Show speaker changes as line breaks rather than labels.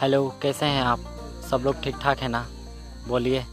Hello कैसे हैं आप? सब लोग ठीक ठाक हैं ना? बोलिए।